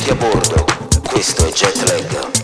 Benvenuti a bordo. Questo è Jetlag.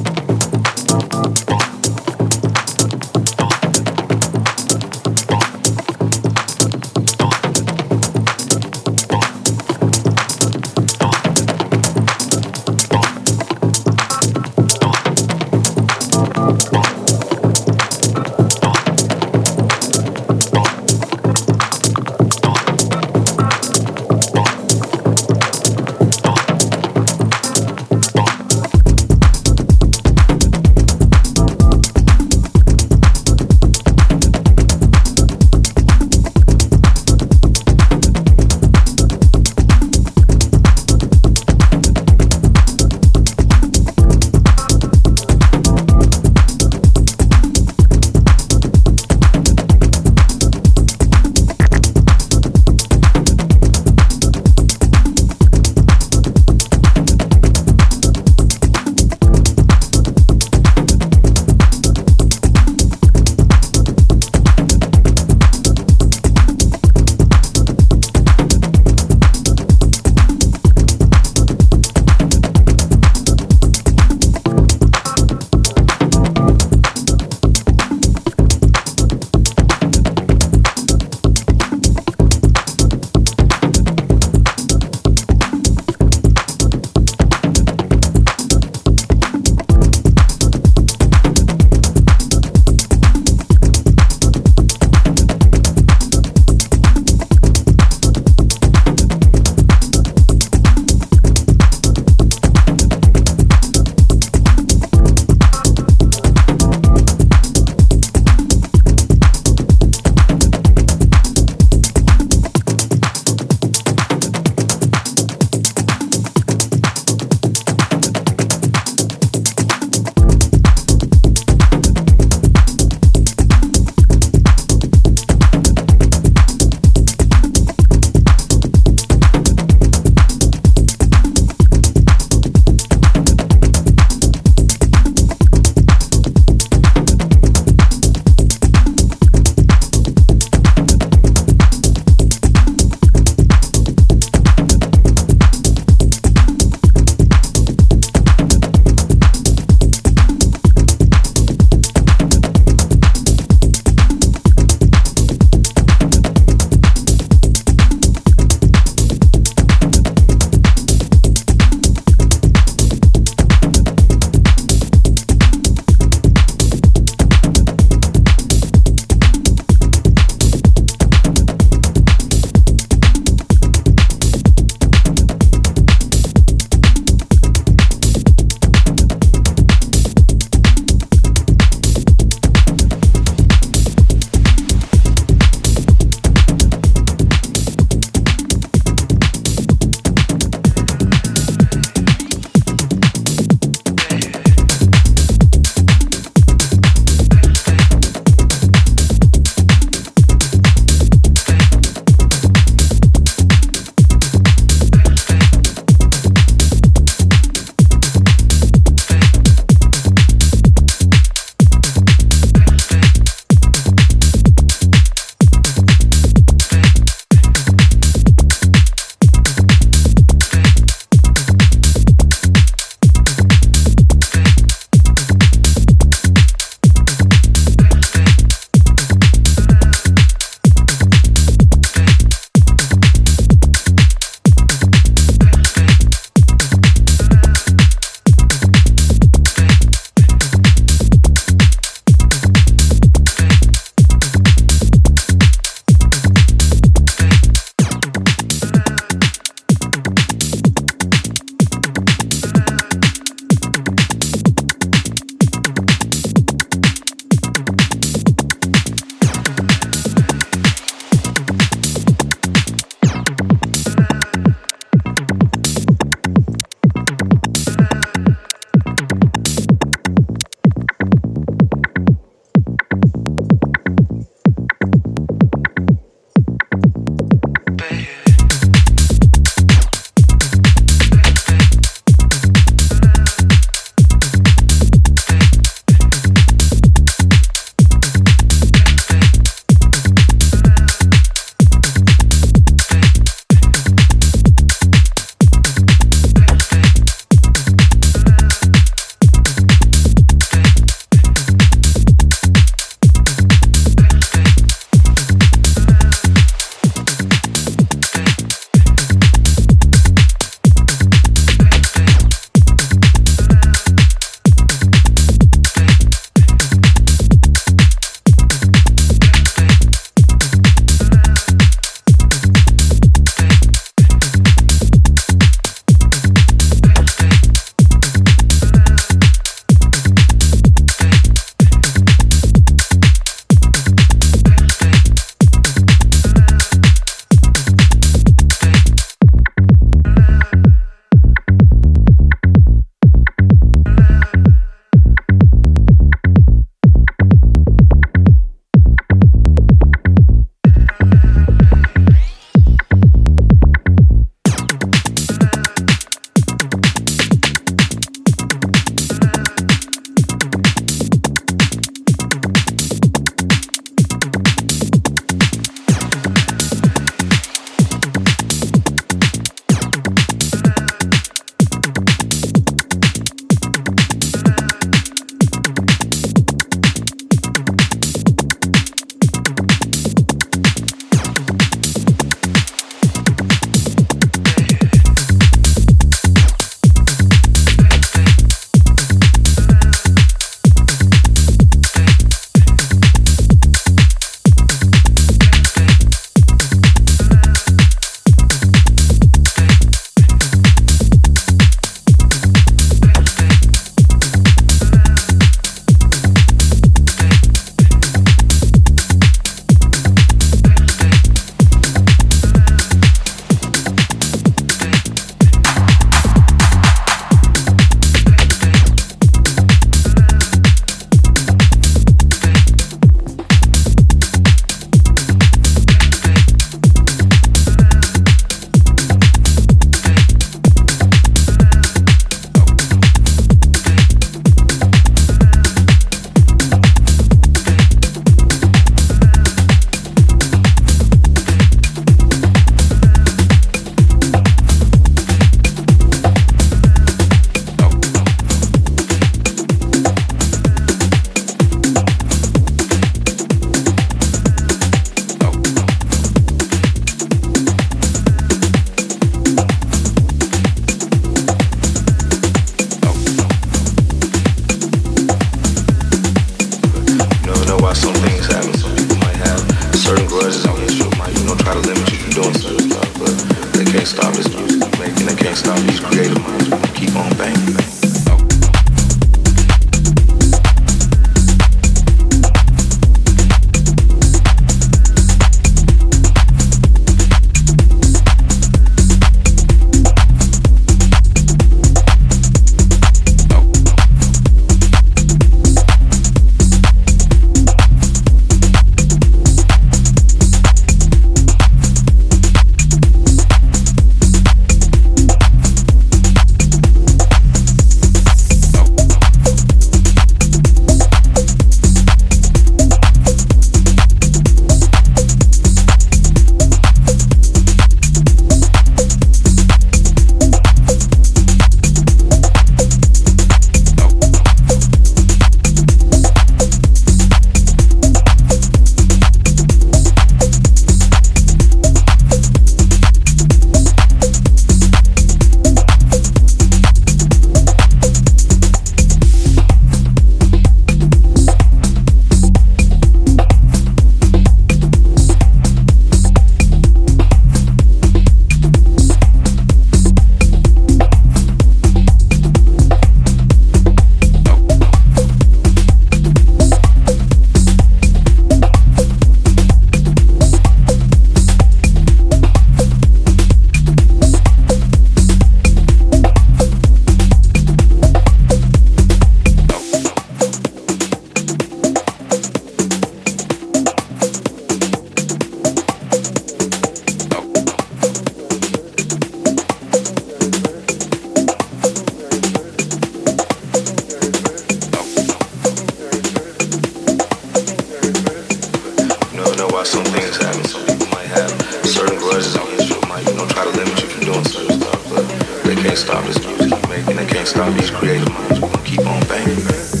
can't stop this music I'm making. I can't stop these creative moves. We're gonna keep on banging.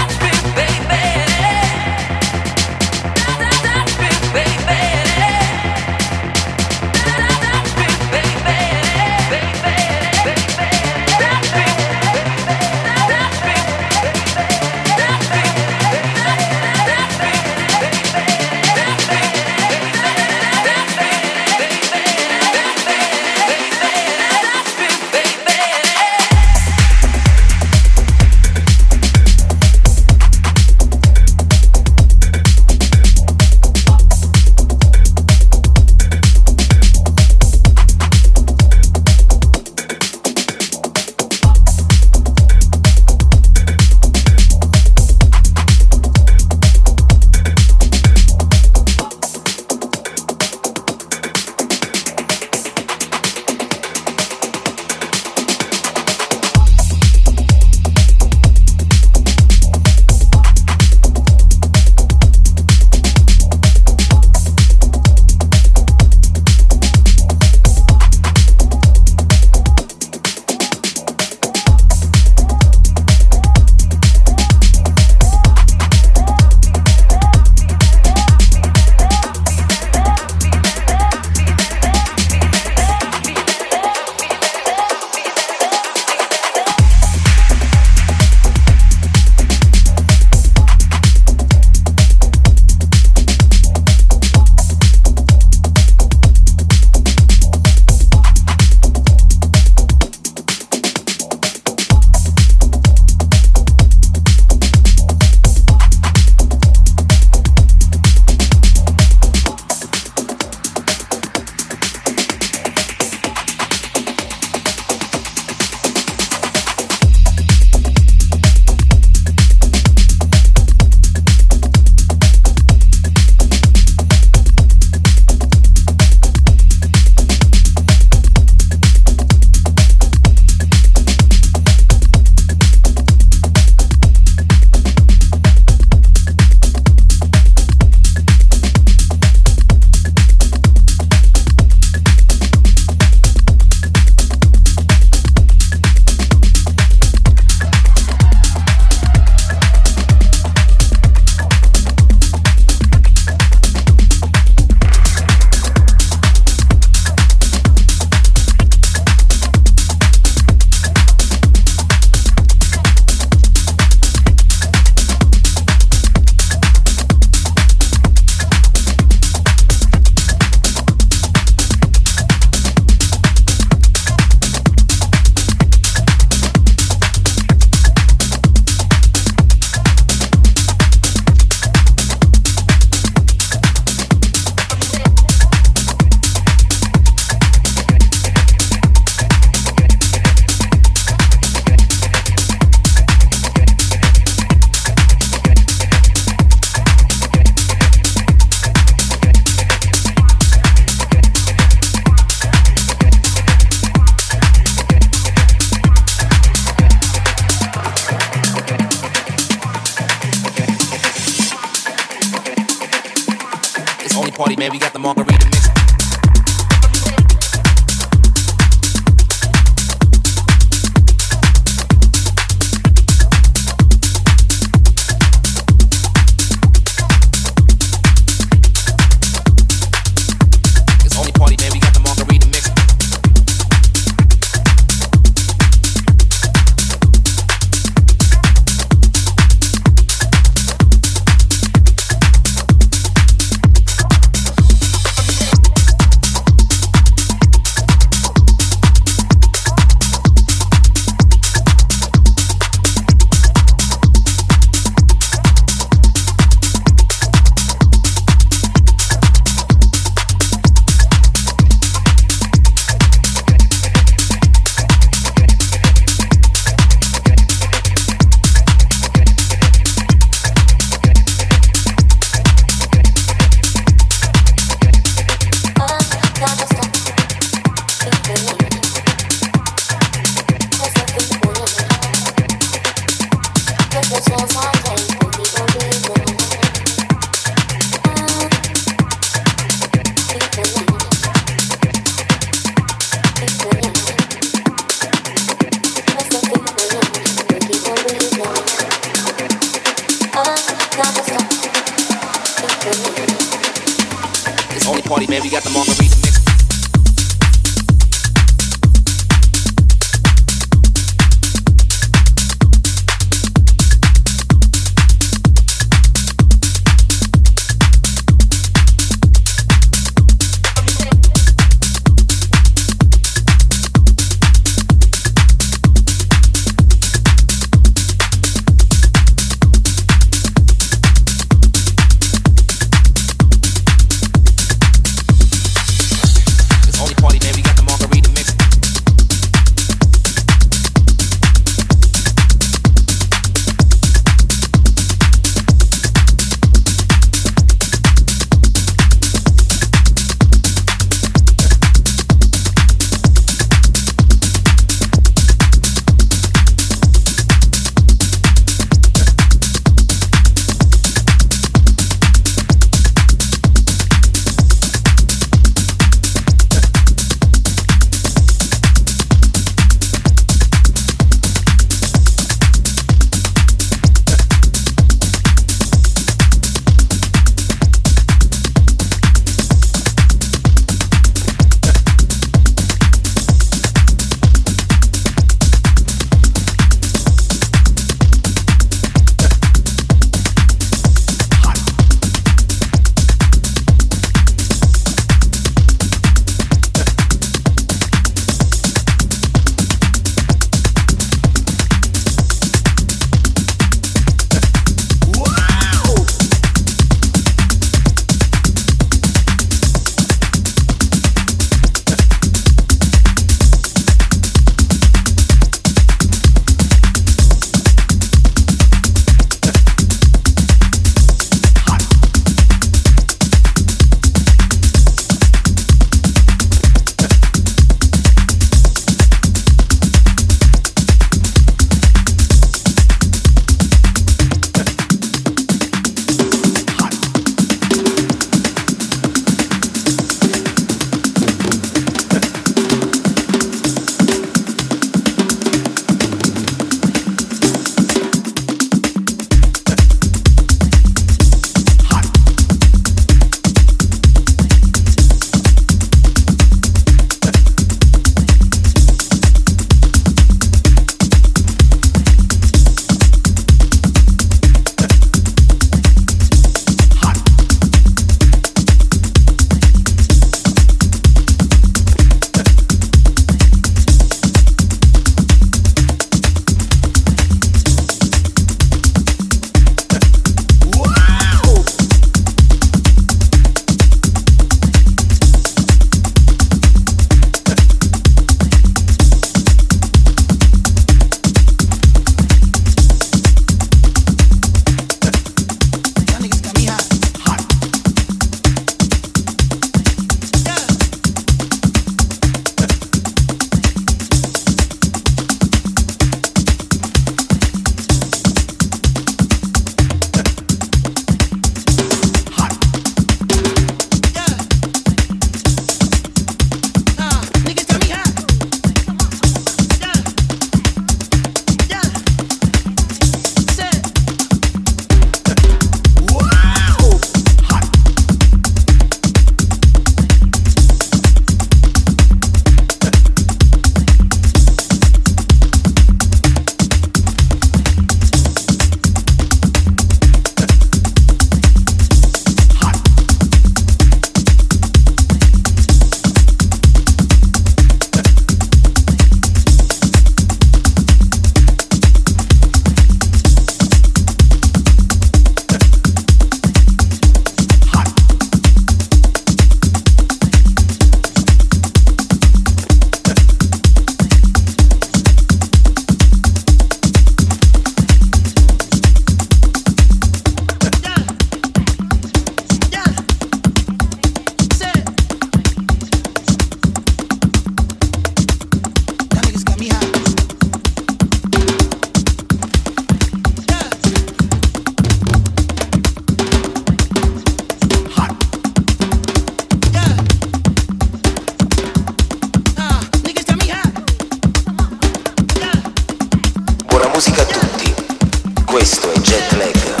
Jamaica.